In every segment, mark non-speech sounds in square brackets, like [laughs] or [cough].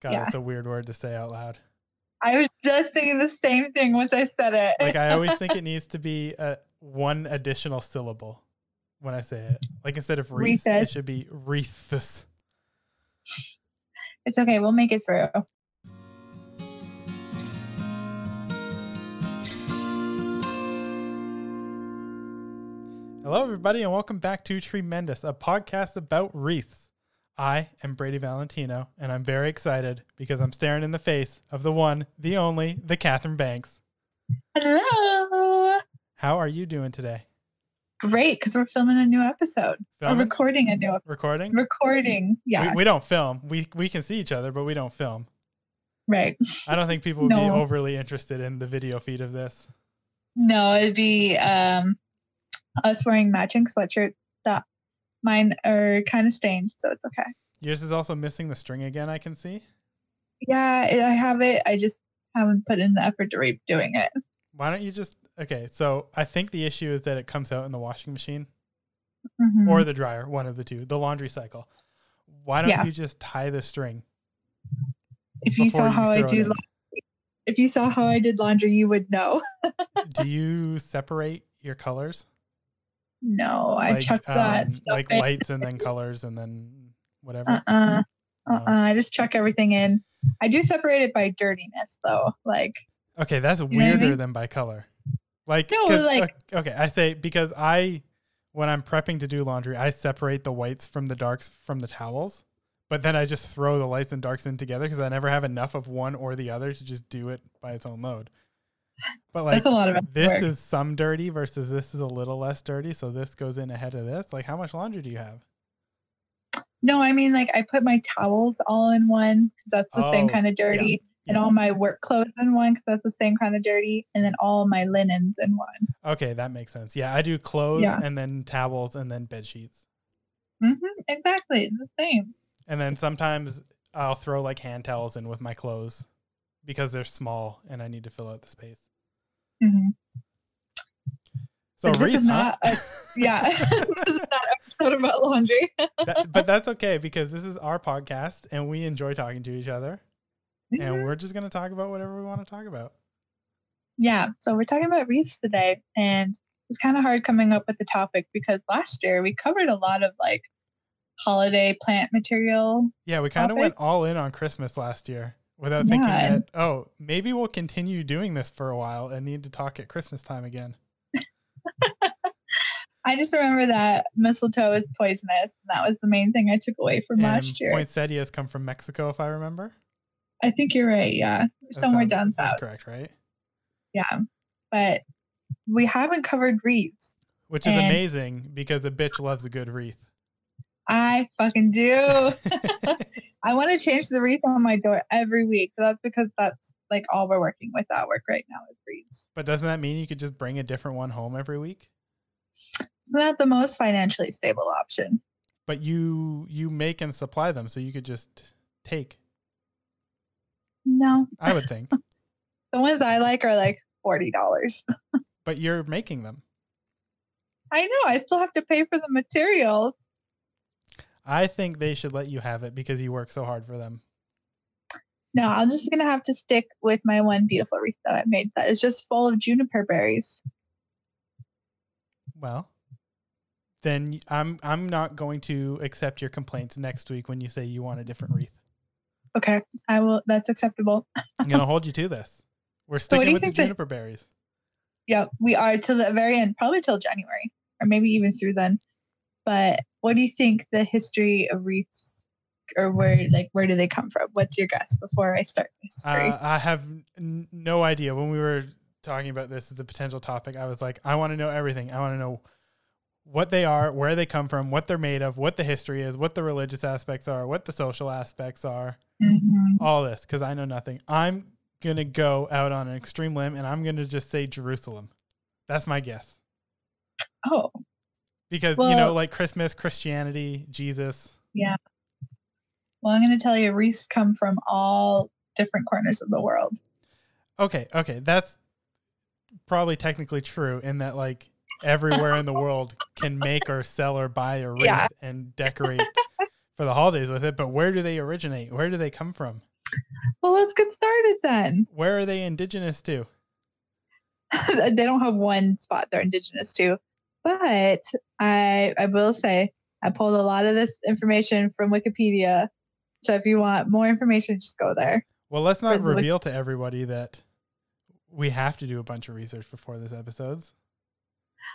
God, Yeah. it's a weird word to say out loud. I was just thinking the same thing once I said it. Like I always think it [laughs] needs to be a one additional syllable when I say it. Like instead of wreath, it should be wreathus. it's okay. We'll make it through. Hello, everybody, and welcome back to Tremendous, a podcast about wreaths. I am Brady Valentino, and I'm very excited because I'm staring in the face of the one, the only, the Catherine Banks. Hello. How are you doing today? Great, because we're filming a new episode. We're recording a new ep- Recording? recording. Yeah, We, we don't film. We we can see each other, but we don't film. right. I don't think people would be overly interested in the video feed of this. No, it'd be um us wearing matching sweatshirts that mine are kind of stained, so it's okay. Yours is also missing the string again. I can see. Yeah, I have it. I just haven't put in the effort to re doing it. Why don't you just? Okay, so I think the issue is that it comes out in the washing machine Mhm. or the dryer, one of the two, the laundry cycle. Why don't Yeah. you just tie the string? if you saw you how I do, laundry, if you saw how I did laundry, you would know. [laughs] Do you separate your colors? No, I Like, chuck that um, stuff like in. lights and then colors and then whatever. Uh-uh. Oh. Uh-uh. I just chuck everything in. I do separate it by dirtiness though. Like Okay, that's what I weirder mean? than by color. Like, No, like- okay, I say because I, when I'm prepping to do laundry, I separate the whites from the darks from the towels, but then I just throw the lights and darks in together because I never have enough of one or the other to just do it by its own load. But like that's a lot of this is some dirty versus this is a little less dirty, so this goes in ahead of this. Like, how much laundry do you have? no, I mean like I put my towels all in one because that's the same Oh, kind of dirty, and yeah. all my work clothes in one because that's the same kind of dirty, and then all my linens in one. Okay, that makes sense. Yeah, I do clothes Yeah. and then towels and then bed sheets. Mm-hmm, Exactly, the same. And then sometimes I'll throw like hand towels in with my clothes because they're small and I need to fill out the space. Hmm So But this is wreath, huh? not a- Yeah, [laughs] [laughs] this is not episode about laundry. That- but [laughs] that's okay because this is our podcast and we enjoy talking to each other Mhm. and we're just going to talk about whatever we want to talk about. Yeah, so we're talking about wreaths today, and it's kind of hard coming up with the topic because last year we covered a lot of like holiday plant material. Yeah, we kind of went all in on Christmas last year without thinking Yeah, and- that, oh, maybe we'll continue doing this for a while and need to talk at Christmas time again. [laughs] I just remember that mistletoe is poisonous, and that was the main thing I took away from and last year. poinsettias come from Mexico, if I remember. I think you're right. Yeah, That somewhere sounds- down that's south. correct, right? Yeah, but we haven't covered wreaths. Which is amazing because a bitch loves a good wreath. I fucking do. [laughs] [laughs] I want to change the wreath on my door every week, but that's because that's like all we're working with at work right now is wreaths. But doesn't that mean you could just bring a different one home every week? It's not that the most financially stable option. But you you make and supply them, so you could just take. No, I would think. [laughs] the ones I like are like forty dollars. but you're making them. I know. I still have to pay for the materials. I think they should let you have it because you work so hard for them. No, I'm just gonna have to stick with my one beautiful wreath that I made that is just full of juniper berries. Well, then I'm I'm not going to accept your complaints next week when you say you want a different wreath. Okay, I will. That's acceptable. I'm gonna hold you to this. We're [laughs] sticking you with the think that- juniper berries. Yeah, we are till the very end, probably till January, or maybe even through then. But what do you think the history of wreaths, or where like where do they come from? What's your guess before I start the history? Uh, I have n- no idea. When we were talking about this as a potential topic, I was like, I want to know everything. I want to know what they are, where they come from, what they're made of, what the history is, what the religious aspects are, what the social aspects are, Mhm. all this, because I know nothing. I'm going to go out on an extreme limb and I'm going to just say Jerusalem. That's my guess. Oh, Because, you know, like Christmas, Christianity, Jesus. Yeah. Well, I'm going to tell you, wreaths come from all different corners of the world. Okay, okay. That's probably technically true in that, like, everywhere in the world can make or sell or buy a [laughs] wreath Yeah. and decorate for the holidays with it. But where do they originate? Where do they come from? Well, let's get started then. Where are they indigenous to? [laughs] they don't have one spot they're indigenous to, but I I will say I pulled a lot of this information from Wikipedia. So if you want more information, just go there. Well, let's not For the Wik- reveal to everybody that we have to do a bunch of research before this episode's.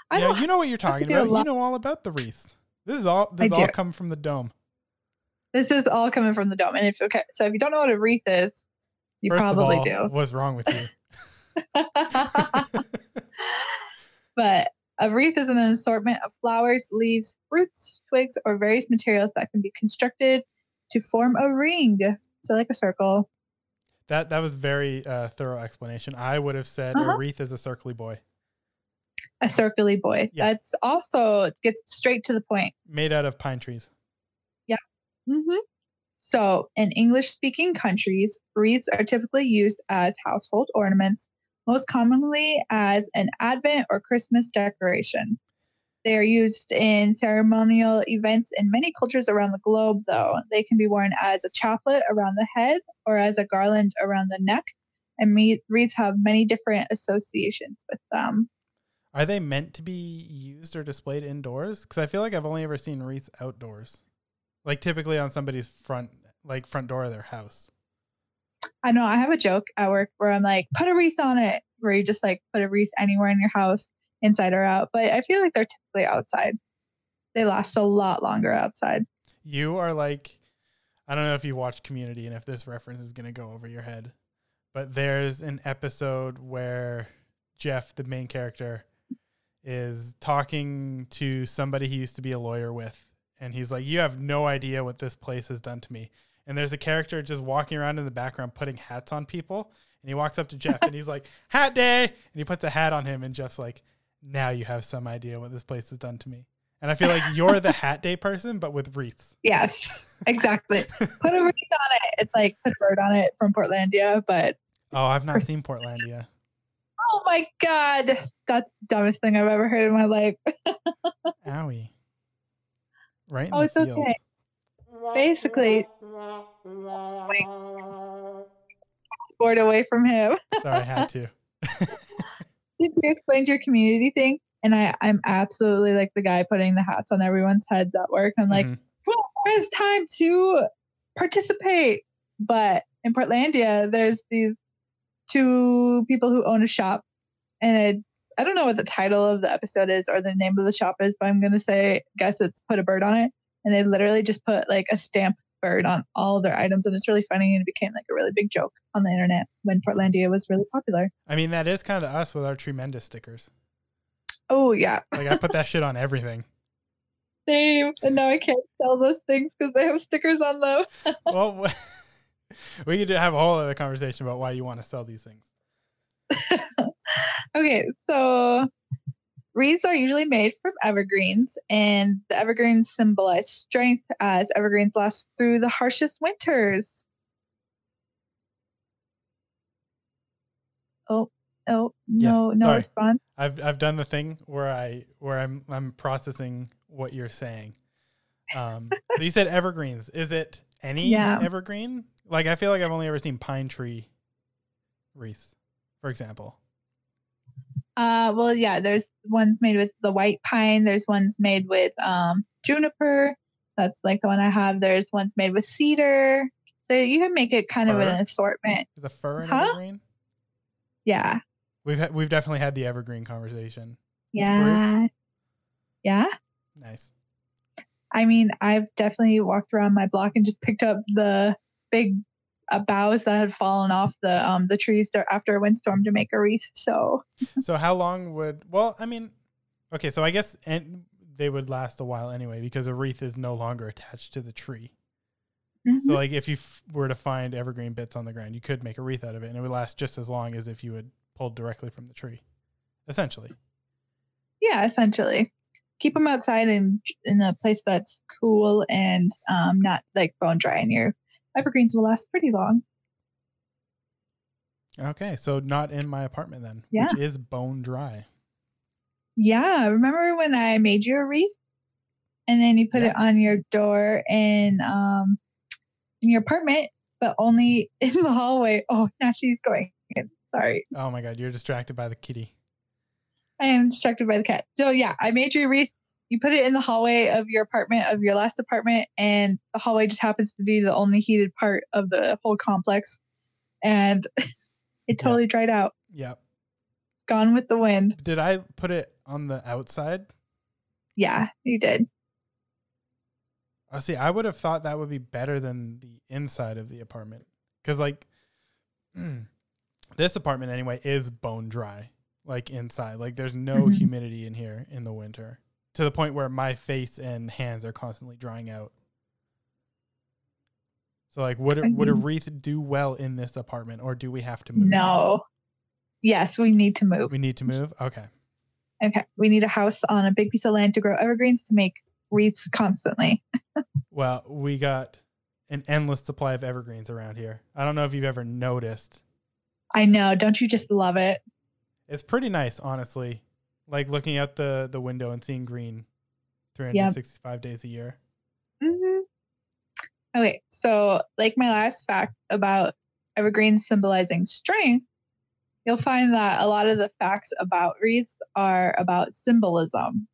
I yeah, you know what you're talking about. You know all about the wreaths. This is all. I This all do. come from the dome. This is all coming from the dome. And if okay, so if you don't know what a wreath is, you First probably all, do. what's wrong with you? [laughs] [laughs] but a wreath is an assortment of flowers, leaves, fruits, twigs, or various materials that can be constructed to form a ring. So like a circle. that that was very uh, thorough explanation. I would have said a Uh-huh. wreath is a circly boy A circly boy. Yeah. That's also gets straight to the point. made out of pine trees. Yeah. hmm So, in English speaking countries, wreaths are typically used as household ornaments, most commonly as an Advent or Christmas decoration. They are used in ceremonial events in many cultures around the globe, though. They can be worn as a chaplet around the head or as a garland around the neck. And wreaths have many different associations with them. Are they meant to be used or displayed indoors? Because I feel like I've only ever seen wreaths outdoors, like typically on somebody's front, like front door of their house. I know I have a joke at work where I'm like, put a wreath on it, where you just like put a wreath anywhere in your house, inside or out. But I feel like they're typically outside. They last a lot longer outside. You are like, I don't know if you watched Community and if this reference is going to go over your head, but there's an episode where Jeff, the main character, is talking to somebody he used to be a lawyer with. And he's like, You have no idea what this place has done to me. And there's a character just walking around in the background putting hats on people. And he walks up to Jeff and he's like, [laughs] Hat day. And he puts a hat on him. And Jeff's like, Now you have some idea what this place has done to me. And I feel like you're the hat day person, but with wreaths. [laughs] Yes, exactly. put a wreath on it. It's like put a bird on it from Portlandia, but Oh, I've not seen Portlandia. oh my god, that's the dumbest thing I've ever heard in my life. [laughs] Owie. Right? Oh, it's feels. okay. Basically, bored away from him. Sorry, I had to. [laughs] Did you explain your community thing? And I, I'm absolutely like the guy putting the hats on everyone's heads at work. I'm like, Mhm. well, it's time to participate. But in Portlandia, there's these two people who own a shop, and it, I don't know what the title of the episode is or the name of the shop is, but I'm gonna say, guess it's put a bird on it, and they literally just put like a stamp bird on all their items, and it's really funny, and it became like a really big joke on the internet when Portlandia was really popular. I mean, that is kind of us with our tremendous stickers. Oh yeah, [laughs] Like, I put that shit on everything. same. And now I can't sell those things because they have stickers on them. [laughs] Well, [laughs] we could have a whole other conversation about why you want to sell these things. Okay, so wreaths are usually made from evergreens, and the evergreens symbolize strength as evergreens last through the harshest winters. Oh, oh, no, no sorry. response. I've I've done the thing where I where I'm I'm processing what you're saying. Um, so you said evergreens. Is it any Yeah. evergreen? Like I feel like I've only ever seen pine tree wreaths, for example. Uh, well, yeah, there's ones made with the white pine. There's ones made with um juniper. That's like the one I have. There's ones made with cedar. So you can make it kind of an assortment. The fir an Huh? evergreen? Yeah. We've ha- we've definitely had the evergreen conversation. Yeah. Yeah. Nice. I mean, I've definitely walked around my block and just picked up the big uh, boughs that had fallen off the um the trees after a windstorm to make a wreath. So [laughs] So how long would? Well, I mean, okay. So I guess and they would last a while anyway because a wreath is no longer attached to the tree. mhm. So like if you f- were to find evergreen bits on the ground, you could make a wreath out of it, and it would last just as long as if you had pulled directly from the tree. Essentially, yeah, essentially, keep them outside and in a place that's cool and um not like bone dry, and your evergreens will last pretty long. okay. So not in my apartment then, Yeah. which is bone dry. Yeah, remember when I made you a wreath, and then you put it on your door in um in your apartment, but only [laughs] in the hallway. Oh, now she's going in. Sorry. Oh my god, you're distracted by the kitty. I am distracted by the cat. So yeah, I made you a wreath. You put it in the hallway of your apartment, of your last apartment, and the hallway just happens to be the only heated part of the whole complex. And [laughs] it totally dried out. Yep. Gone with the wind. Did I put it on the outside? Yeah, you did. Oh, see, I would have thought that would be better than the inside of the apartment. Because, like, [clears throat] this apartment anyway is bone dry, like inside. Like, there's no Mhm. humidity in here in the winter to the point where my face and hands are constantly drying out. So, like, would it, would a Mhm. wreath do well in this apartment, or do we have to move? No. Yes, we need to move. we need to move. Okay, Okay. We need a house on a big piece of land to grow evergreens to make wreaths constantly. well, we got an endless supply of evergreens around here. I don't know if you've ever noticed. I know. Don't you just love it? It's pretty nice, honestly. Like looking out the the window and seeing green 365 days a year. hmm Okay, so like my last fact about evergreens symbolizing strength, you'll find that a lot of the facts about wreaths are about symbolism.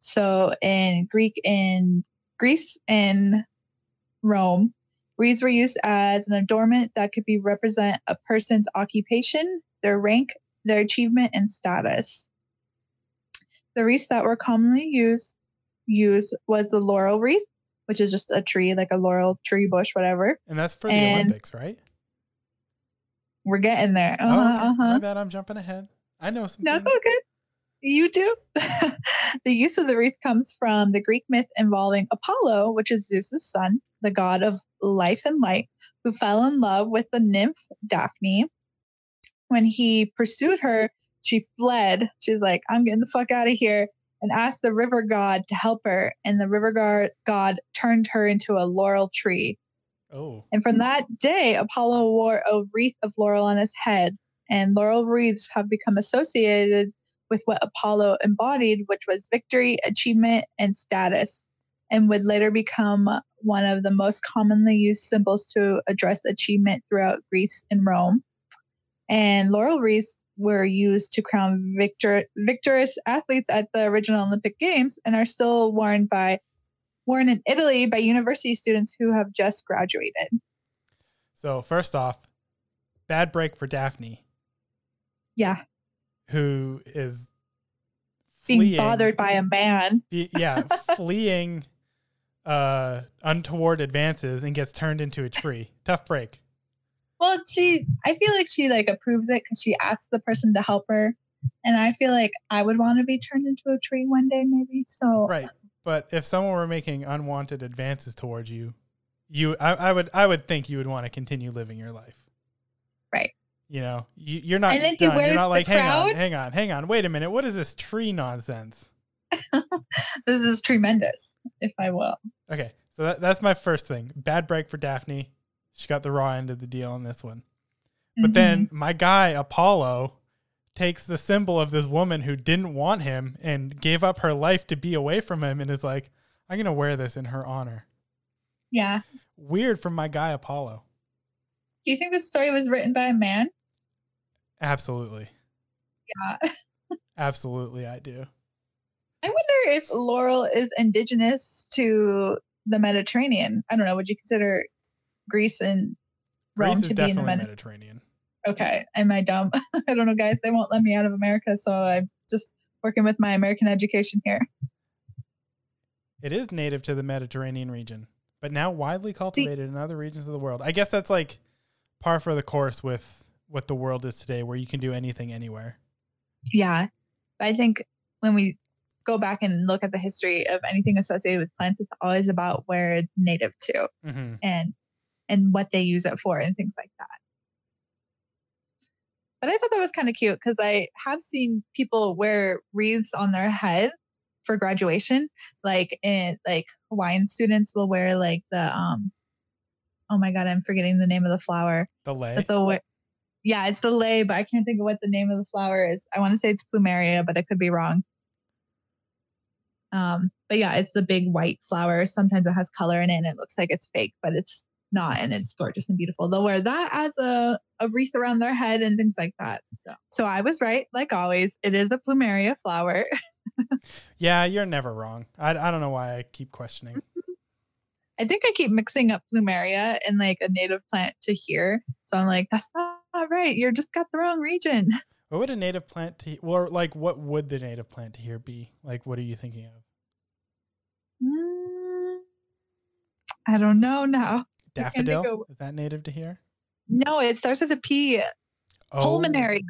So in Greek and Greece and Rome, wreaths were used as an adornment that could be represent a person's occupation, their rank, their achievement, and status. The wreaths that were commonly used used was the laurel wreath, which is just a tree, like a laurel tree bush, whatever. And that's for the Olympics, right? We're getting there. Uh-huh, oh, okay. uh-huh. My bad, I'm jumping ahead. I know some. It's all good. You do. [laughs] the use of the wreath comes from the Greek myth involving Apollo, which is Zeus's son, the god of life and light, who fell in love with the nymph Daphne. When he pursued her, she fled. She's like, I'm getting the fuck out of here, and asked the river god to help her. And the river god, god turned her into a laurel tree. Oh, And from that day, Apollo wore a wreath of laurel on his head, and laurel wreaths have become associated with what Apollo embodied, which was victory, achievement, and status, and would later become one of the most commonly used symbols to address achievement throughout Greece and Rome. And laurel wreaths were used to crown victor- victorious athletes at the original Olympic Games and are still worn by worn in Italy by university students who have just graduated. so first off, bad break for Daphne, Yeah, who is being fleeing- bothered by a man. be- yeah, [laughs] fleeing uh untoward advances and gets turned into a tree. Tough break. Well, she, I feel like she like approves it because she asked the person to help her, and I feel like I would want to be turned into a tree one day, maybe. So Right. But if someone were making unwanted advances towards you, you I, I would I would think you would want to continue living your life. Right. You know, you, you're not And then he done. You're wears not the like, hang on, hang on, hang on, wait a minute. What is this tree nonsense? [laughs] this is tremendous, if I will. Okay, so that, that's my first thing. Bad break for Daphne. She got the raw end of the deal on this one. But Mhm. then my guy Apollo takes the symbol of this woman who didn't want him and gave up her life to be away from him and is like, I'm gonna wear this in her honor. yeah. Weird from my guy Apollo. Do you think this story was written by a man? Absolutely. Yeah. [laughs] Absolutely I do. I wonder if laurel is indigenous to the Mediterranean. I don't know. Would you consider Greece and Rome Greece to be in the Mediterranean? Okay. Am I dumb? [laughs] I don't know, guys. They won't let me out of America, so I'm just working with my American education here. It is native to the Mediterranean region, but now widely cultivated in other regions of the world. I guess that's like par for the course with what the world is today, where you can do anything anywhere. Yeah. But I think when we go back and look at the history of anything associated with plants, it's always about where it's native to Mm-hmm. and and what they use it for and things like that. But I thought that was kind of cute because I have seen people wear wreaths on their head for graduation. Like in like Hawaiian students will wear like the um oh my god, I'm forgetting the name of the flower. The lei. But the yeah, it's the lei, but I can't think of what the name of the flower is. I want to say it's plumeria, but I could be wrong. Um, but yeah, it's the big white flower. Sometimes it has color in it and it looks like it's fake, but it's not and it's gorgeous and beautiful. They'll wear that as a, a wreath around their head and things like that. So so I was right, like always. It is a plumeria flower. [laughs] Yeah, you're never wrong. I, I don't know why I keep questioning. I think I keep mixing up plumeria and like a native plant to here. So I'm like, that's not right. You're just got the wrong region. [laughs] What would a native plant to or like what would the native plant to here be? Like what are you thinking of? Mm, I don't know now. I can't think Daffodil? of- Is that native to here? No, it starts with a P. Pulmonaria.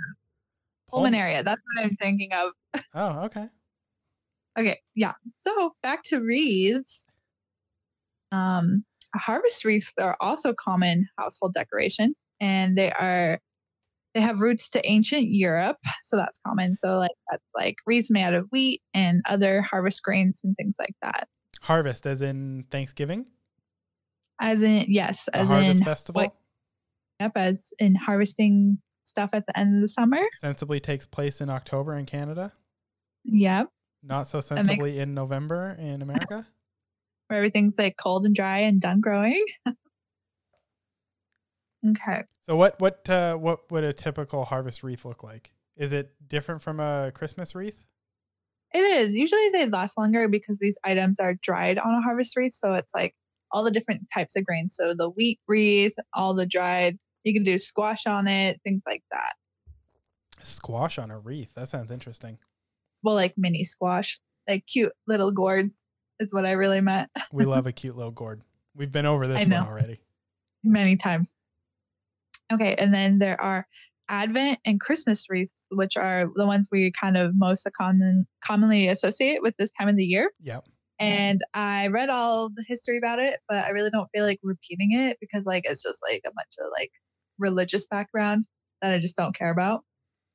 Pul- Pulmonaria. That's what I'm thinking of. [laughs] Oh, okay. Okay, yeah. So back to wreaths. Um, harvest wreaths are also common household decoration, and they are they have roots to ancient Europe, so that's common. So like that's like wreaths made out of wheat and other harvest grains and things like that. Harvest as in Thanksgiving? As in yes, as harvest in festival? what- yep, as in harvesting stuff at the end of the summer. Sensibly takes place in October in Canada. Yep, Not so makes- sensibly in November in America. [laughs] where everything's like cold and dry and done growing. [laughs] okay. So what what uh, what would a typical harvest wreath look like? Is it different from a Christmas wreath? It is. Usually they last longer because these items are dried on a harvest wreath. So it's like all the different types of grains. So the wheat wreath, all the dried, you can do squash on it, things like that. Squash on a wreath. That sounds interesting. Well, like mini squash, like cute little gourds is what I really meant [laughs] We love a cute little gourd. We've been over this one already. many times. Okay. And then there are Advent and Christmas wreaths, which are the ones we kind of most common, commonly associate with this time of the year. Yep. And I read all the history about it, but I really don't feel like repeating it because like it's just like a bunch of like religious background that I just don't care about.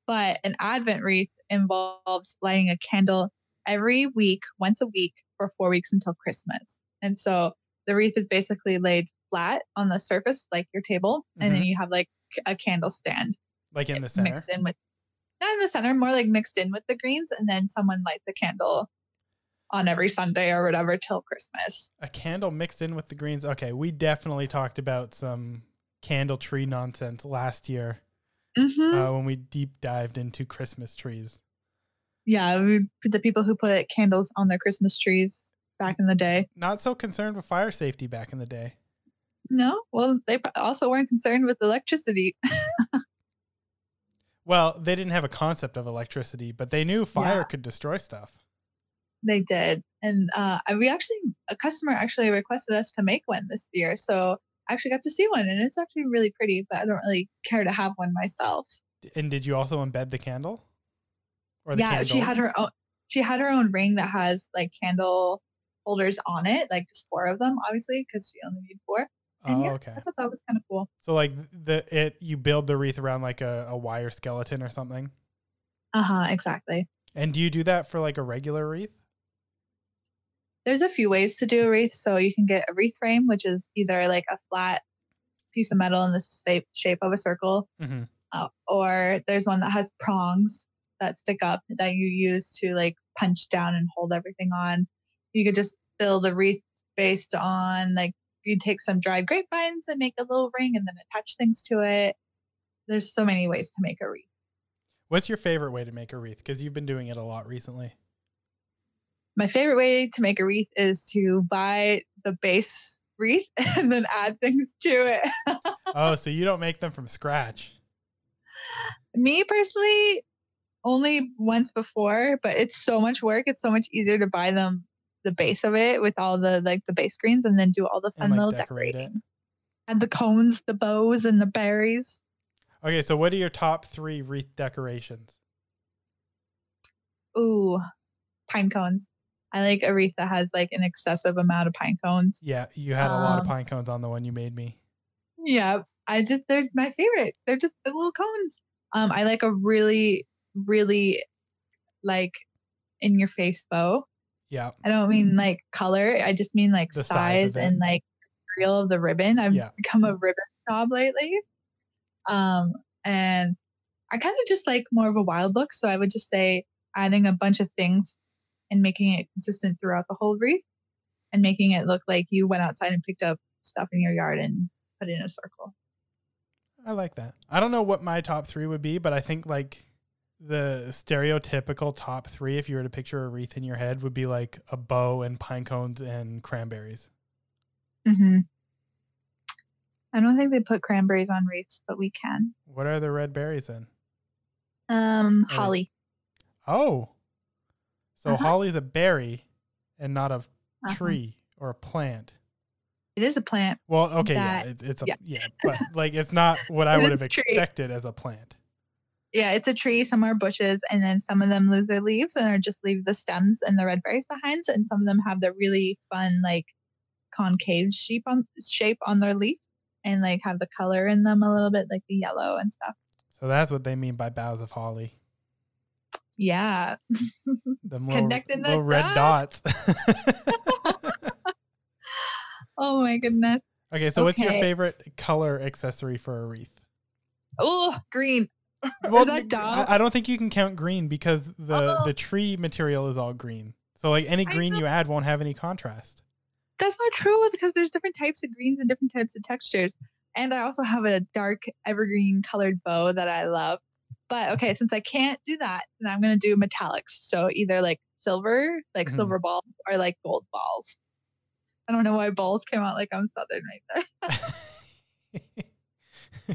But an Advent wreath involves lighting a candle every week, once a week for four weeks until Christmas. And so the wreath is basically laid flat on the surface, like your table, and then mm-hmm. you have like a candle stand Like in eh, the center. mixed in with not in the center, more like mixed in with the greens, and then someone lights a candle on every Sunday or whatever till Christmas. A candle mixed in with the greens. Okay, we definitely talked about some candle tree nonsense last year Mm-hmm. uh, when we deep dived into Christmas trees. yeah, we, the people who put candles on their Christmas trees back in the day. Not so concerned with fire safety back in the day. No, well, they also weren't concerned with electricity. [laughs] Well, they didn't have a concept of electricity, but they knew fire Yeah. could destroy stuff. They did, and uh, we actually a customer actually requested us to make one this year, so I actually got to see one, and it's actually really pretty. But I don't really care to have one myself. And did you also embed the candle? Or the yeah, she had her own. She had her own ring that has like candle holders on it, like just four of them, obviously, because she only need four. And Oh, yeah, okay. I thought that was kind of cool. So like the it you build the wreath around like a, a wire skeleton or something. Uh huh. Exactly. And do you do that for like a regular wreath? There's a few ways to do a wreath. So you can get a wreath frame, which is either like a flat piece of metal in the shape shape of a circle, Mm-hmm. uh, or there's one that has prongs that stick up that you use to like punch down and hold everything on. You could just build a wreath based on like you take some dried grapevines and make a little ring and then attach things to it. There's so many ways to make a wreath. What's your favorite way to make a wreath? Because you've been doing it a lot recently. My favorite way to make a wreath is to buy the base wreath [laughs] and then add things to it. oh, [laughs] so you don't make them from scratch. Me personally, only once before, but it's so much work. It's so much easier to buy them the base of it with all the like the base greens and then do all the fun And, like, little decorate it. decorating. Add the cones, the bows, and the berries. Okay, so what are your top three wreath decorations? Ooh, pine cones. I like a wreath has like an excessive amount of pine cones. Yeah, you had a lot of Um, pine cones on the one you made me. Yeah, I just they're my favorite. They're just the little cones. Um, I like a really, really like in your face bow. Yeah. I don't mean like color. I just mean like The size size, and like feel of the ribbon. I've Yeah. become a ribbon snob lately. Um, and I kind of just like more of a wild look. So I would just say adding a bunch of things and making it consistent throughout the whole wreath and making it look like you went outside and picked up stuff in your yard and put it in a circle. I like that. I don't know what my top three would be, but I think like the stereotypical top three, if you were to picture a wreath in your head, would be like a bow and pine cones and cranberries. Mm-hmm. I don't think they put cranberries on wreaths, but we can. What are the red berries then? Um, Oh. holly. Oh, so Uh-huh. holly's a berry and not a Uh-huh. tree or a plant. It is a plant. Well, okay, That- yeah, it's, it's a yeah. yeah. but like it's not what I would have expected as a plant. Yeah, it's a tree. Some are bushes, and then some of them lose their leaves and are just leave the stems and the red berries behind. And some of them have the really fun like concave shape on shape on their leaf, and like have the color in them a little bit, like the yellow and stuff. So that's what they mean by boughs of holly. Yeah, [laughs] Them little, Connecting the red dots. [laughs] Oh my goodness. okay, so what's your favorite color accessory for a wreath? Oh, green. [laughs] Well, that dumb? I, I don't think you can count green because the Oh. the tree material is all green. So like any green you add won't have any contrast. That's not true because there's different types of greens and different types of textures. And I also have a dark evergreen colored bow that I love. But okay, since I can't do that, then I'm gonna do metallics. So either like silver, like Mhm. silver balls, or like gold balls. I don't know why balls came out like I'm southern right there. [laughs]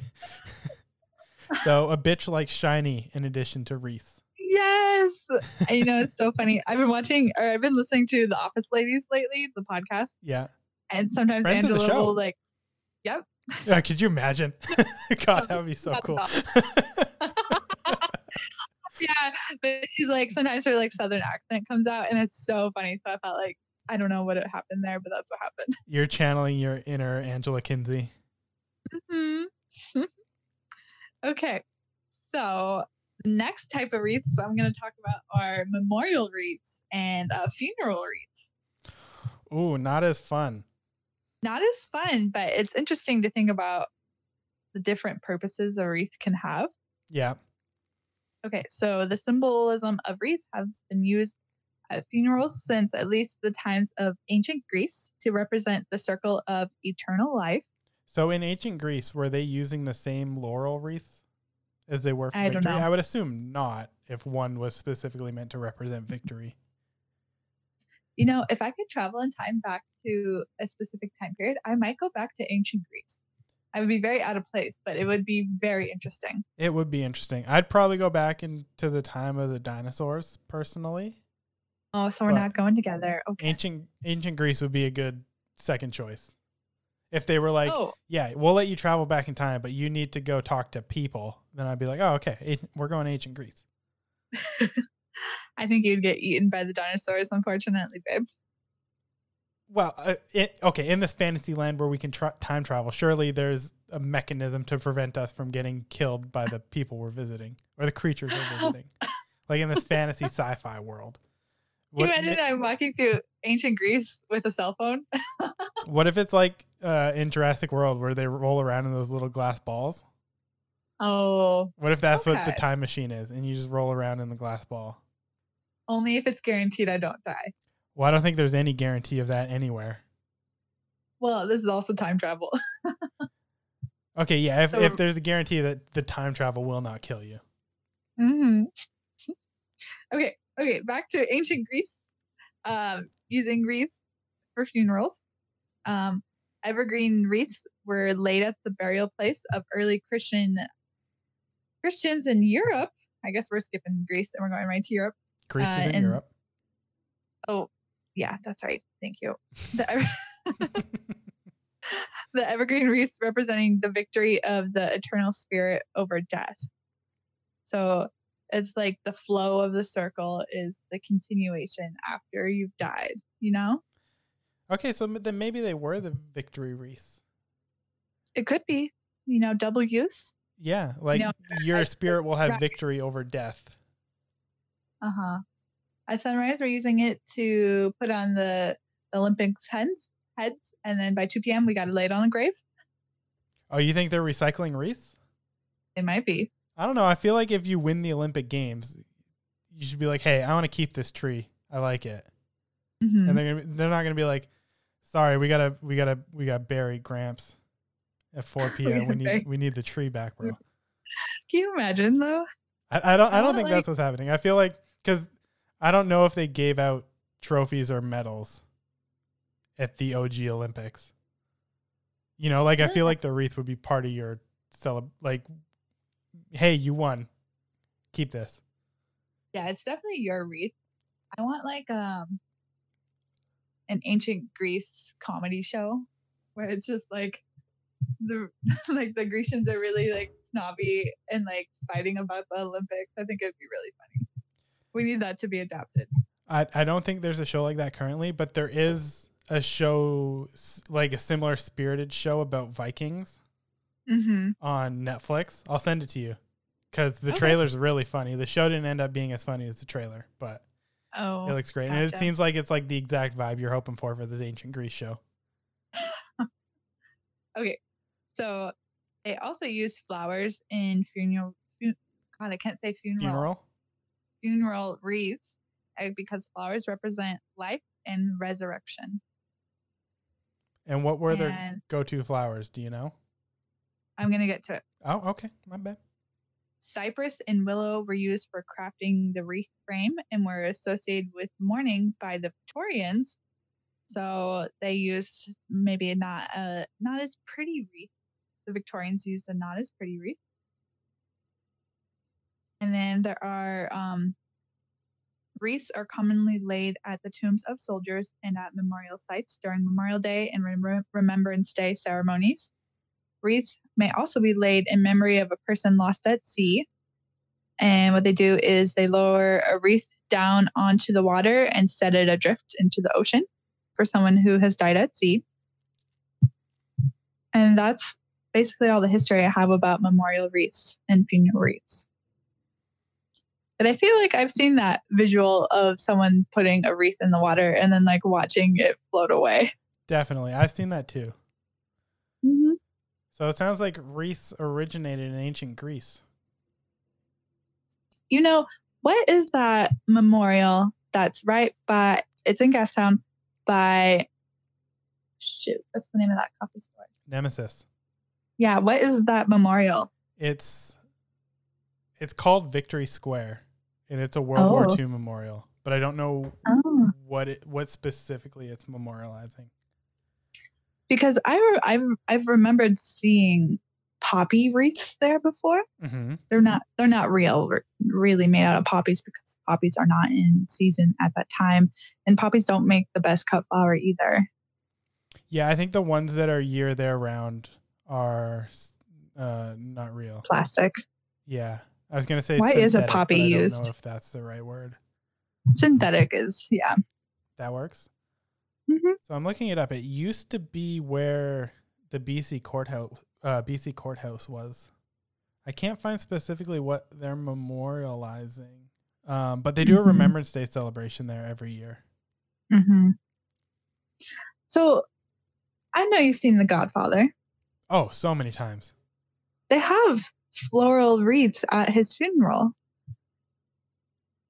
so a bitch like shiny in addition to wreath. Yes. [laughs] You know, it's so funny. I've been watching or I've been listening to The Office Ladies lately, the podcast. Yeah. And sometimes Friends Angela will like yep. Yeah, could you imagine? [laughs] God, that would be so cool. Yeah, but she's like sometimes her like southern accent comes out and it's so funny. So I felt like I don't know what happened there, but that's what happened. [laughs] You're channeling your inner Angela Kinsey. Mhm. [laughs] okay, so the next type of wreaths I'm going to talk about are memorial wreaths and uh, funeral wreaths. Ooh, not as fun. Not as fun, but it's interesting to think about the different purposes a wreath can have. Yeah. Okay, so the symbolism of wreaths has been used at funerals since at least the times of ancient Greece to represent the circle of eternal life. So in ancient Greece, were they using the same laurel wreaths as they were for I don't victory? know. I would assume not if one was specifically meant to represent [laughs] victory. You know, if I could travel in time back to a specific time period, I might go back to ancient Greece. I would be very out of place, but it would be very interesting. It would be interesting. I'd probably go back into the time of the dinosaurs personally. Oh, so we're But- not going together. Okay. Ancient ancient Greece would be a good second choice. If they were like, oh, yeah, we'll let you travel back in time, but you need to go talk to people, then I'd be like, oh, okay, we're going to ancient Greece. [laughs] I think you'd get eaten by the dinosaurs, unfortunately, babe. Well, uh, it, okay, in this fantasy land where we can tra- time travel, surely there's a mechanism to prevent us from getting killed by the people we're visiting or the creatures we're [laughs] visiting. like in this fantasy sci-fi world. Can you What, imagine I'm walking through ancient Greece with a cell phone? [laughs] what if it's like uh, in Jurassic World where they roll around in those little glass balls? Oh, What if that's what the time machine is and you just roll around in the glass ball? only if it's guaranteed I don't die. Well, I don't think there's any guarantee of that anywhere. Well, this is also time travel. [laughs] Okay, yeah, if, So- if there's a guarantee that the time travel will not kill you. hmm [laughs] okay, okay, back to ancient Greece. Um, using wreaths for funerals. Um, evergreen wreaths were laid at the burial place of early Christian Christians in Europe. I guess we're skipping Greece and we're going right to Europe. Greece Uh, is in and- Europe. Oh, yeah, that's right. Thank you. [laughs] The, [laughs] the evergreen wreaths representing the victory of the eternal spirit over death. So it's like the flow of the circle is the continuation after you've died, you know? Okay, so then maybe they were the victory wreaths. It could be, you know, double use. Yeah, like know, your I- spirit will have right. victory over death. Uh huh. At sunrise, we're using it to put on the Olympics heads, heads, and then by 2 p.m., we got to lay it on the grave. Oh, you think they're recycling wreaths? It might be. I don't know. I feel like if you win the Olympic Games, you should be like, "Hey, I want to keep this tree. I like it." Mhm. And they're gonna be, they're not gonna be like, "Sorry, we gotta we gotta we got bury Gramps at 4 p.m. [laughs] we need we need the tree back, bro. [laughs] Can you imagine though? I, I don't I don't think like- that's what's happening. I feel like because I don't know if they gave out trophies or medals at the OG Olympics. You know, like I feel like the wreath would be part of your celeb. Like, hey, you won. Keep this. Yeah, it's definitely your wreath. I want like um an ancient Greece comedy show where it's just like the [laughs] like the Grecians are really like snobby and like fighting about the Olympics. I think it'd be really funny. We need that to be adapted. I I don't think there's a show like that currently, but there is a show like a similar spirited show about Vikings Mm-hmm. on Netflix. I'll send it to you because the Okay. trailer's really funny. The show didn't end up being as funny as the trailer, but Oh, it looks great. And it seems like it's like the exact vibe you're hoping for for this ancient Greece show. [laughs] okay. So they also use flowers in funeral. fu- God, I can't say funeral. Funeral. Funeral wreaths uh, because flowers represent life and resurrection. And what were their go-to flowers? Do you know? I'm gonna get to it. Oh, okay. My bad. Cypress and willow were used for crafting the wreath frame and were associated with mourning by the Victorians. So they used maybe not a not as pretty wreath. The Victorians used a not as pretty wreath. And then there are um, wreaths are commonly laid at the tombs of soldiers and at memorial sites during Memorial Day and Remem- Remembrance Day ceremonies. Wreaths may also be laid in memory of a person lost at sea. And what they do is they lower a wreath down onto the water and set it adrift into the ocean for someone who has died at sea. And that's basically all the history I have about memorial wreaths and funeral wreaths. But I feel like I've seen that visual of someone putting a wreath in the water and then like watching it float away. Definitely. I've seen that too. Mm-hmm. So it sounds like wreaths originated in ancient Greece. You know, what is that memorial that's right by it's in Gastown by shoot, what's the name of that coffee store? Nemesis. Yeah, what is that memorial? It's it's called Victory Square, and it's a World War Oh. II memorial. But I don't know Oh. what it what specifically it's memorializing. Because I re- I've I've remembered seeing poppy wreaths there before. Mm-hmm. They're not they're not real really made out of poppies because poppies are not in season at that time and poppies don't make the best cut flower either. Yeah, I think the ones that are year there round are uh, not real. Plastic. Yeah, I was gonna say. Why is a poppy but I don't used? know if that's the right word. Synthetic is yeah. That works. Mhm. So I'm looking it up. It used to be where the BC courthouse, uh, BC courthouse was. I can't find specifically what they're memorializing, um, but they do a Mhm. Remembrance Day celebration there every year. hmm So I know you've seen The Godfather. Oh, so many times. They have floral wreaths at his funeral.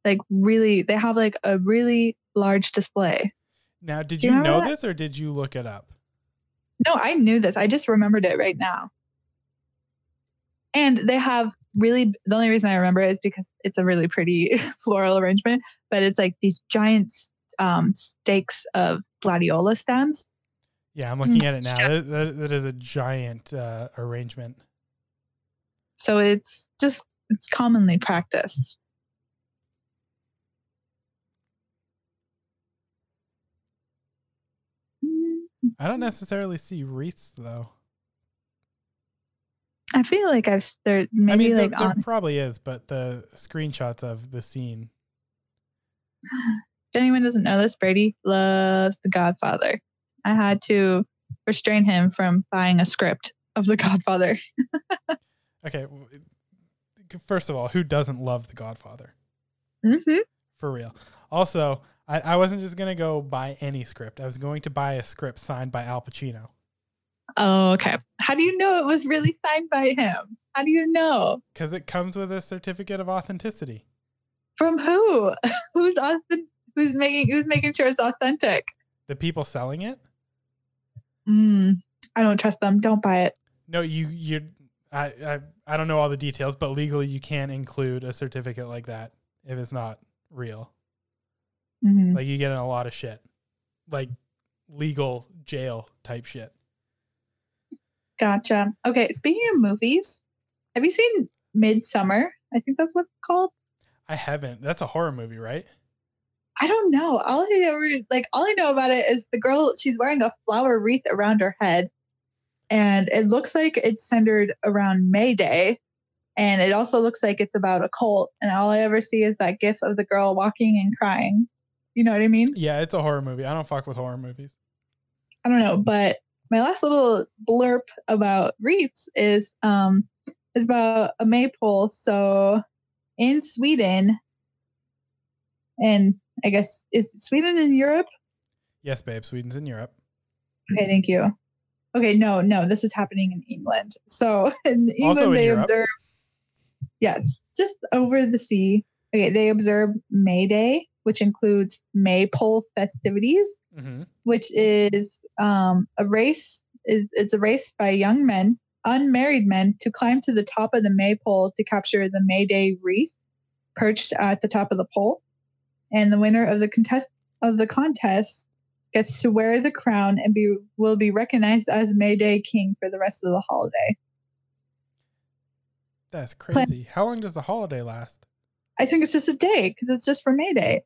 Like really, they have like a really large display. Now, did you you know that? this or did you look it up? No, I knew this. I just remembered it right now. And they have really the only reason I remember it is because it's a really pretty [laughs] floral arrangement, but it's like these giant um, stakes of gladiola stems. Yeah, I'm looking Mm, at it now. That, that, that is a giant uh, arrangement. So it's just it's commonly practiced. I don't necessarily see wreaths though. I feel like I've there maybe I mean, like there on probably is, but the screenshots of the scene. if anyone doesn't know this, Brady loves The Godfather. I had to restrain him from buying a script of The Godfather. [laughs] Okay, first of all, who doesn't love The Godfather? hmm For real. Also, I, I wasn't just gonna go buy any script. I was going to buy a script signed by Al Pacino Oh, okay. How do you know it was really signed by him? How do you know? because it comes with a certificate of authenticity. From who? [laughs] Who's authentic? Who's making? Who's making sure it's authentic? The people selling it, Mm, I don't trust them. Don't buy it. No, you you I, I I don't know all the details, but legally you can't include a certificate like that if it's not real. Mhm. Like you get in a lot of shit. Like legal jail type shit. Gotcha. Okay, speaking of movies, have you seen Midsommar? I think that's what it's called. I haven't. That's a horror movie, right? I don't know. All I ever like all I know about it is the girl she's wearing a flower wreath around her head. And it looks like it's centered around May Day. And it also looks like it's about a cult. And all I ever see is that gif of the girl walking and crying. You know what I mean? Yeah, it's a horror movie. I don't fuck with horror movies. I don't know, but my last little blurb about wreaths is um is about a maypole. So in Sweden, and I guess is Sweden in Europe? Yes, babe. Sweden's in Europe. Okay, thank you. Okay, no, no, this is happening in England. So [laughs] in England, in they Europe? observe. Yes, just over the sea. Okay, they observe May Day, which includes maypole festivities hmm which is um, a race is it's a race by young men unmarried men to climb to the top of the maypole to capture the May Day wreath perched at the top of the pole and the winner of the contest of the contest gets to wear the crown and be will be recognized as May Day king for the rest of the holiday. That's Plan- crazy. How long does the holiday last? I think it's just a day because it's just for May Day.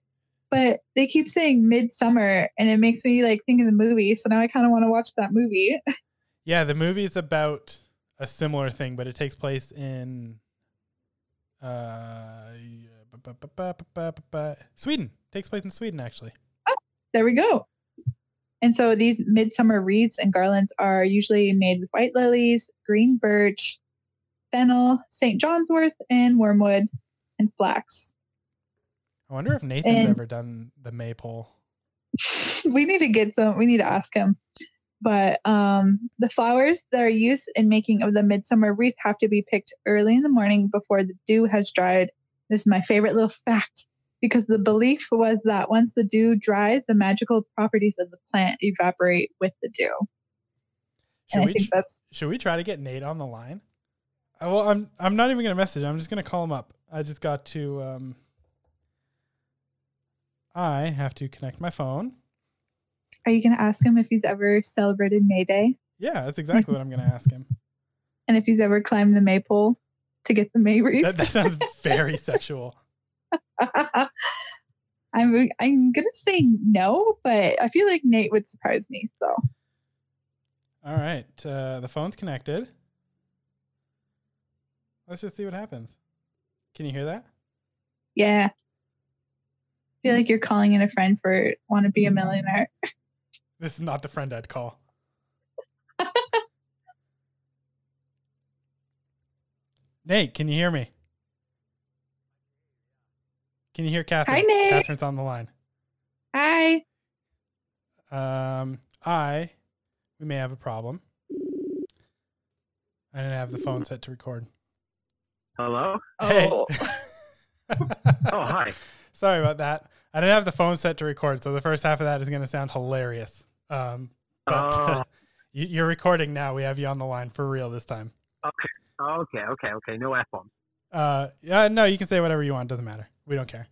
But they keep saying midsummer and it makes me like think of the movie. So now I kind of want to watch that movie. [laughs] Yeah, the movie is about a similar thing, but it takes place in uh Sweden. Takes place in Sweden actually. Oh, there we go. And so these midsummer wreaths and garlands are usually made with white lilies, green birch, fennel, St. John's wort, and wormwood, and flax. I wonder if Nathan's And- ever done the maypole. [laughs] we need to get some. We need to ask him. But um, the flowers that are used in making of the midsummer wreath have to be picked early in the morning before the dew has dried. This is my favorite little [laughs] fact because the belief was that once the dew dried, the magical properties of the plant evaporate with the dew. Should and I we think that's should we try to get Nate on the line? Uh, well, I'm I'm not even gonna message. him. I'm just gonna call him up. I just got to um. I have to connect my phone. Are you going to ask him if he's ever celebrated May Day Yeah, that's exactly what I'm gonna ask him. [laughs] and if he's ever climbed the maypole to get the May wreath? That, that sounds very [laughs] sexual. [laughs] I'm I'm gonna say no, but I feel like Nate would surprise me. So All right, uh, the phone's connected. Let's just see what happens. Can you hear that? yeah, I feel like you're calling in a friend for want to be a millionaire. [laughs] This is not the friend I'd call. [laughs] Nate, can you hear me? Can you hear Catherine? Hi, Nate. Catherine's on the line. Hi. Um, I, we may have a problem. I didn't have the phone set to record. Hello? Hey. Oh, [laughs] Oh, hi. Sorry about that. I didn't have the phone set to record, so the first half of that is going to sound hilarious. Um, but Oh. [laughs] you, you're recording now. We have you on the line for real this time. Okay. Okay, okay, okay. No F bombs. Uh, yeah, no, you can say whatever you want. Doesn't matter. We don't care.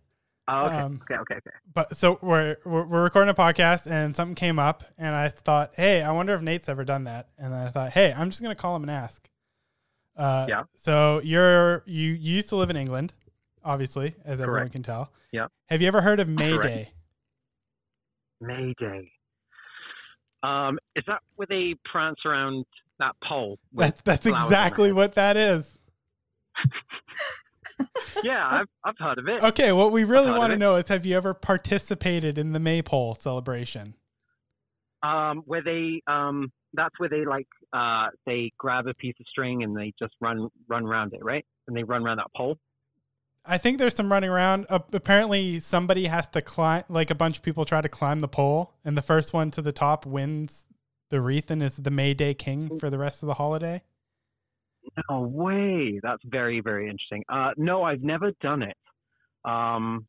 Oh, okay, Um, okay, okay, okay. But so we're, we're we're recording a podcast, and something came up, and I thought, hey, I wonder if Nate's ever done that. And then I thought, hey, I'm just gonna call him and ask. Uh, Yeah. So you're you, you used to live in England, obviously, as everyone can tell. Yeah. Have you ever heard of May Correct. Day? Mayday. Um, is that where they prance around that pole? That's that's exactly what that is. [laughs] Yeah, I've, I've heard of it. Okay, what we really want to know is have you ever participated in the maypole celebration? Um, where they, um, that's where they like, uh, they grab a piece of string and they just run, run around it, right? And they run around that pole. I think there's some running around. Uh, apparently, somebody has to climb. Like a bunch of people try to climb the pole, and the first one to the top wins the wreath and is the May Day king for the rest of the holiday. No way. That's very, very interesting. Uh, no, I've never done it. Um,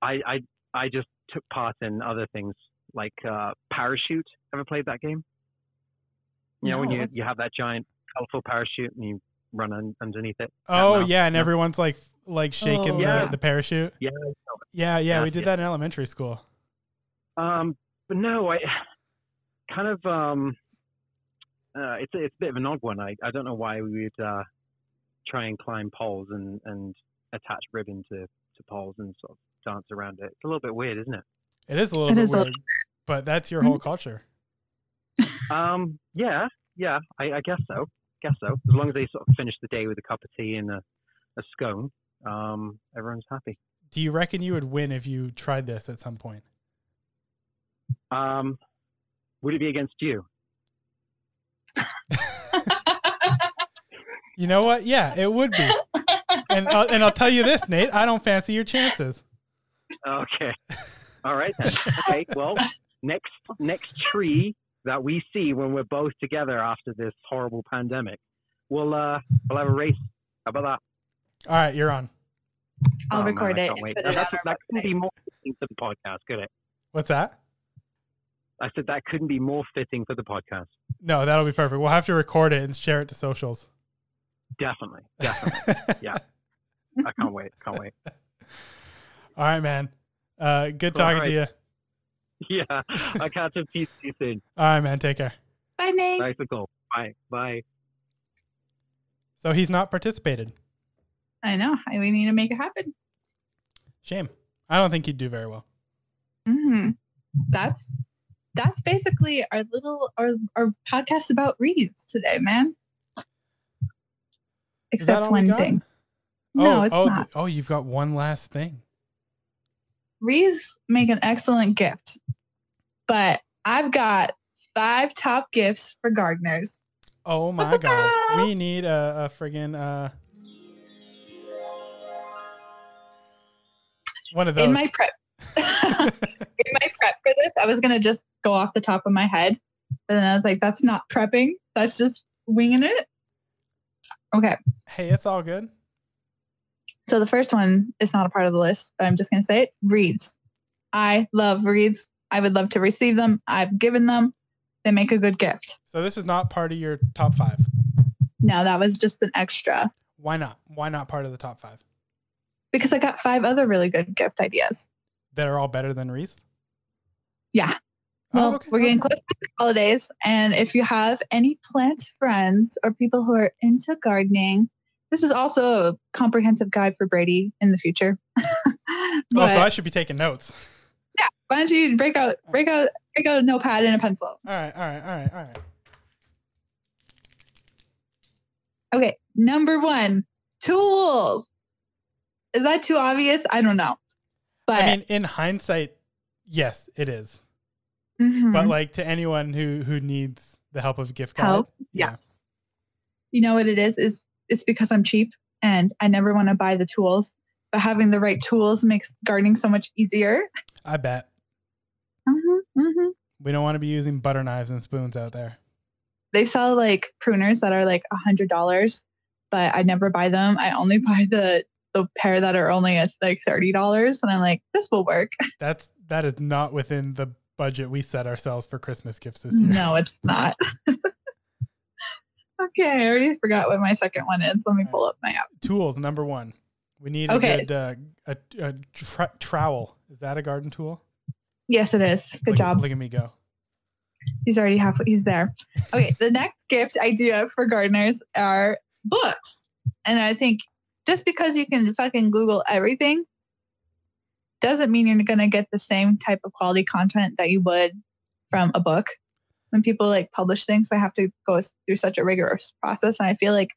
I, I, I just took part in other things like uh, parachute. Ever played that game? You know, when you, you have that giant colorful parachute and you run un- underneath it. Oh yeah, and yeah. everyone's like like shaking Oh, the, yeah. the parachute. Yeah. Yeah, yeah, we did that in elementary school. Um, but no, I [sighs] kind of um, uh, it's a, it's a bit of an odd one. I, I don't know why we would uh, try and climb poles and, and attach ribbon to, to poles and sort of dance around it. It's a little bit weird, isn't it? It is a little It bit is a weird, little- but that's your Mhm. whole culture. Um, yeah, yeah, I, I guess so. Guess so. As long as they sort of finish the day with a cup of tea and a, a scone, um, everyone's happy. Do you reckon you would win if you tried this at some point? Um, would it be against you? You know what? Yeah, it would be. And uh, and I'll tell you this, Nate. I don't fancy your chances. Okay. All right then. Okay. Well, next next tree that we see when we're both together after this horrible pandemic, we'll uh we'll have a race. How about that? All right, you're on. I'll Oh, record I it wait. put it that's- that couldn't be more fitting for the podcast, could it? What's that? I said that couldn't be more fitting for the podcast. No, that'll be perfect. We'll have to record it and share it to socials. Definitely. Definitely. Yeah. I can't wait. Can't wait. [laughs] All right, man. Uh, good All talking to you. [laughs] Yeah. I'll catch up to you soon. All right, man. Take care. Bye, Nate. Nice and cool. Bye. Bye. So he's not participated. I know. I- We need to make it happen. Shame. I don't think he'd do very well. Mm-hmm. That's that's basically our little our our podcast about wreaths today, man. Except one thing. No, oh, it's oh, not. oh, you've got one last thing. Wreaths make an excellent gift, but I've got five top gifts for gardeners. Oh my [laughs] god. We need a, a friggin' uh one of those. In my prep, [laughs] in my prep for this, I was gonna just go off the top of my head, but then I was like, "That's not prepping. That's just winging it." Okay, hey, it's all good. so the first one is not a part of the list, but I'm just gonna say it. reads. I love reeds. I would love to receive them. I've given them. They make a good gift. So this is not part of your top five. No, that was just an extra Why not? Why not part of the top five? because I got five other really good gift ideas. That are all better than Reese? Yeah. Oh, Well, okay, we're getting close to the holidays, and if you have any plant friends or people who are into gardening, this is also a comprehensive guide for Brady in the future. [laughs] Oh, so I should be taking notes. Yeah, why don't you break out, break out, break out a notepad and a pencil? All right, all right, all right, all right. Okay, number one, tools. Is that too obvious? I don't know, but I mean, in hindsight, yes, it is. Mhm. But like to anyone who who needs the help of a gift card, help. yeah. Yes. You know what it is? Is it's because I'm cheap and I never want to buy the tools. But having the right tools makes gardening so much easier. I bet hmm hmm we don't want to be using butter knives and spoons out there. They sell like pruners that are like a hundred dollars, but I never buy them. I only buy the the pair that are only at like thirty dollars, and I'm like, this will work. [laughs] That's that is not within the budget we set ourselves for Christmas gifts this year. no, it's not. [laughs] okay, I already forgot what my second one is. Let me pull up my app. Tools number one. We need a good uh, a, a tra- trowel. Is that a garden tool? Yes, it is. Good Look job. look at me go. He's already halfway. He's there. Okay, the [laughs] next gift idea for gardeners are books, and I think just because you can fucking Google everything doesn't mean you're gonna get the same type of quality content that you would from a book. When people like publish things, they have to go through such a rigorous process, and I feel like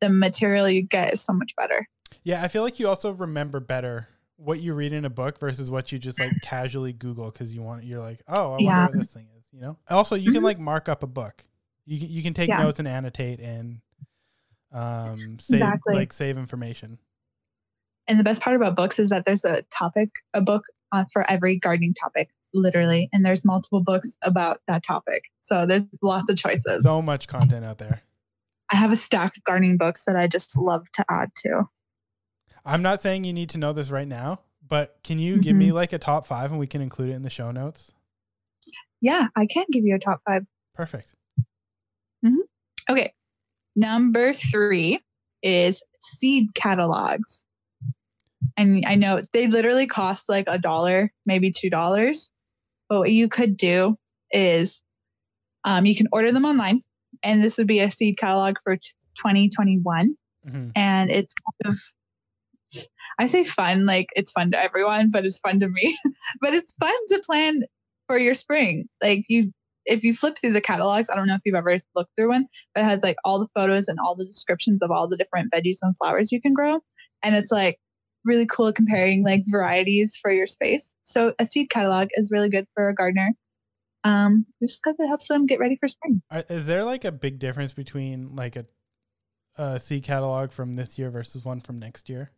the material you get is so much better. Yeah, I feel like you also remember better what you read in a book versus what you just like casually Google because you want. You're like, oh, I wonder Yeah. what this thing is. You know. Also, you can Mhm. like mark up a book. You can you can take Yeah. notes and annotate and um save Exactly. like save information. And the best part about books is that there's a topic, a book uh, for every gardening topic, literally. And there's multiple books about that topic. So there's lots of choices. So much content out there. I have a stack of gardening books that I just love to add to. I'm not saying you need to know this right now, but can you give me Mm-hmm. like a top five and we can include it in the show notes? Yeah, I can give you a top five. Perfect. Okay. Number three is seed catalogs. And I know they literally cost like a dollar, maybe two dollars. But what you could do is um, you can order them online, and this would be a seed catalog for t- 2021. Mhm. And it's kind of, I say fun, like it's fun to everyone, but it's fun to me. [laughs] but it's fun to plan for your spring. Like you, if you flip through the catalogs, I don't know if you've ever looked through one, but it has like all the photos and all the descriptions of all the different veggies and flowers you can grow. And it's like really cool comparing like varieties for your space. So a seed catalog is really good for a gardener. Um, just because it helps them get ready for spring. Is there like a big difference between like a, a seed catalog from this year versus one from next year?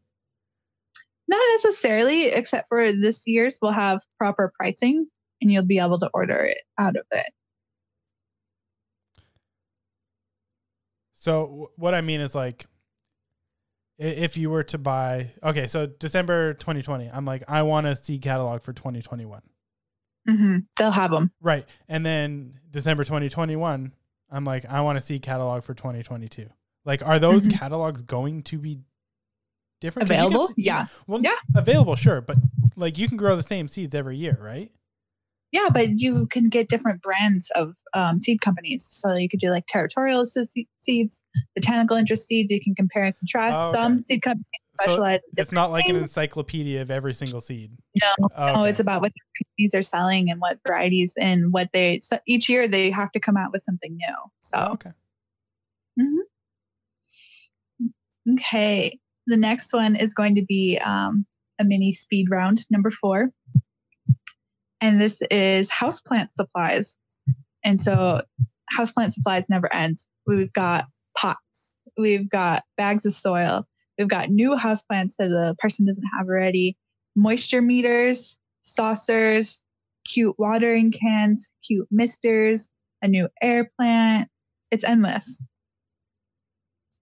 Not necessarily, except for this year's will have proper pricing and you'll be able to order it out of it. So what I mean is like, if you were to buy, okay, so December 2020, I'm like, I want a seed catalog for 2021. hmm They'll have them. Right. And then December 2021, I'm like, I want to see catalog for 2022. Like, are those Mhm. catalogs going to be different you can Available? Yeah. Well, Yeah. Available, sure. But like, you can grow the same seeds every year, right? Yeah, but you can get different brands of um, seed companies. So you could do like territorial seeds, botanical interest seeds. You can compare and contrast. Oh, Some seed companies So specialize. in it's not like an encyclopedia of every single seed. No, Oh, No, okay. it's about what companies are selling and what varieties and what they. So each year they have to come out with something new. So Oh, okay. Okay. The next one is going to be um, a mini speed round, number four. And this is houseplant supplies. And so houseplant supplies never ends. We've got pots, we've got bags of soil, we've got new houseplants that the person doesn't have already, moisture meters, saucers, cute watering cans, cute misters, a new air plant. It's endless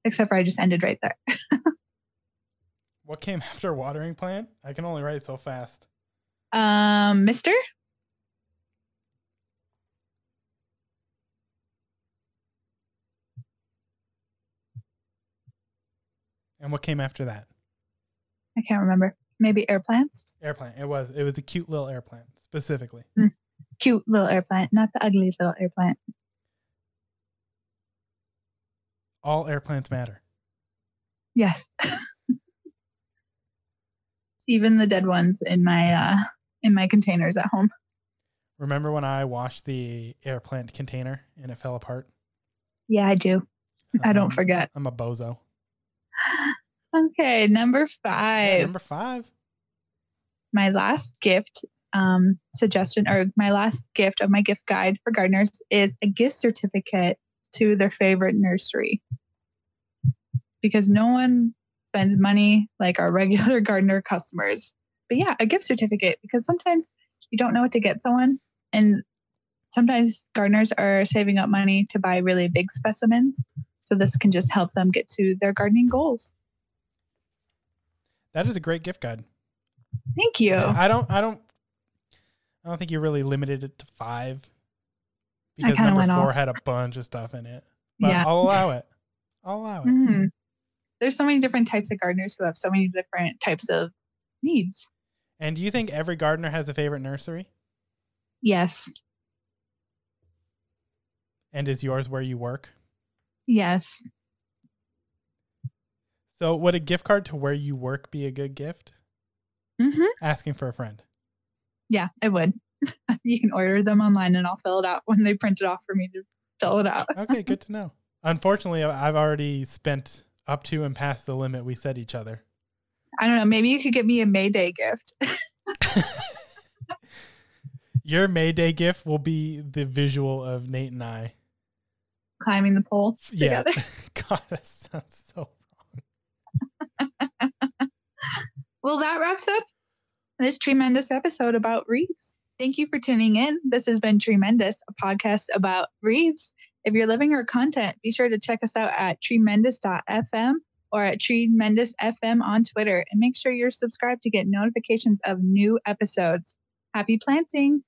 except for I just ended right there. [laughs] What came [laughs] after watering plant? I can only write so fast. Um, Mister, And what came after that? I can't remember. Maybe air plants. Air plant. It was. It was a cute little air plant specifically. Cute little air plant, not the ugly little air plant. All air plants matter. Yes. [laughs] Even the dead ones in my uh in my containers at home. Remember when I washed the air plant container and it fell apart? Yeah, I do. I don't Um, forget. I'm a bozo. [gasps] Okay, number Yeah, five. number five. my last gift um, suggestion or my last gift of my gift guide for gardeners is a gift certificate to their favorite nursery because no one spends money like our [laughs] regular gardener customers but yeah a gift certificate because sometimes you don't know what to get someone and sometimes gardeners are saving up money to buy really big specimens so this can just help them get to their gardening goals That is a great gift guide. thank you I don't. I don't. I don't think you really limited it to five. I kinda went four off. had a bunch of stuff in it. But Yeah. I'll allow it. I'll allow it. Mhm. There's so many different types of gardeners who have so many different types of needs. And do you think every gardener has a favorite nursery? Yes. And is yours where you work? Yes. So would a gift card to where you work be a good gift? hmm Asking for a friend. Yeah, I would. [laughs] you can order them online and I'll fill it out when they print it off for me to fill it out. Okay, good [laughs] to know. Unfortunately, I've already spent up to and past the limit we set each other. I don't know. Maybe you could get me a May Day gift. [laughs] Your May Day gift will be the visual of Nate and I. climbing the pole together. Yeah. [laughs] God, that sounds so wrong. [laughs] Well, that wraps up this tremendous episode about wreaths. Thank you for tuning in. This has been Tremendous, a podcast about wreaths. If you're loving our content, be sure to check us out at tremendous.fm or at tremendous FM on Twitter and make sure you're subscribed to get notifications of new episodes. Happy planting!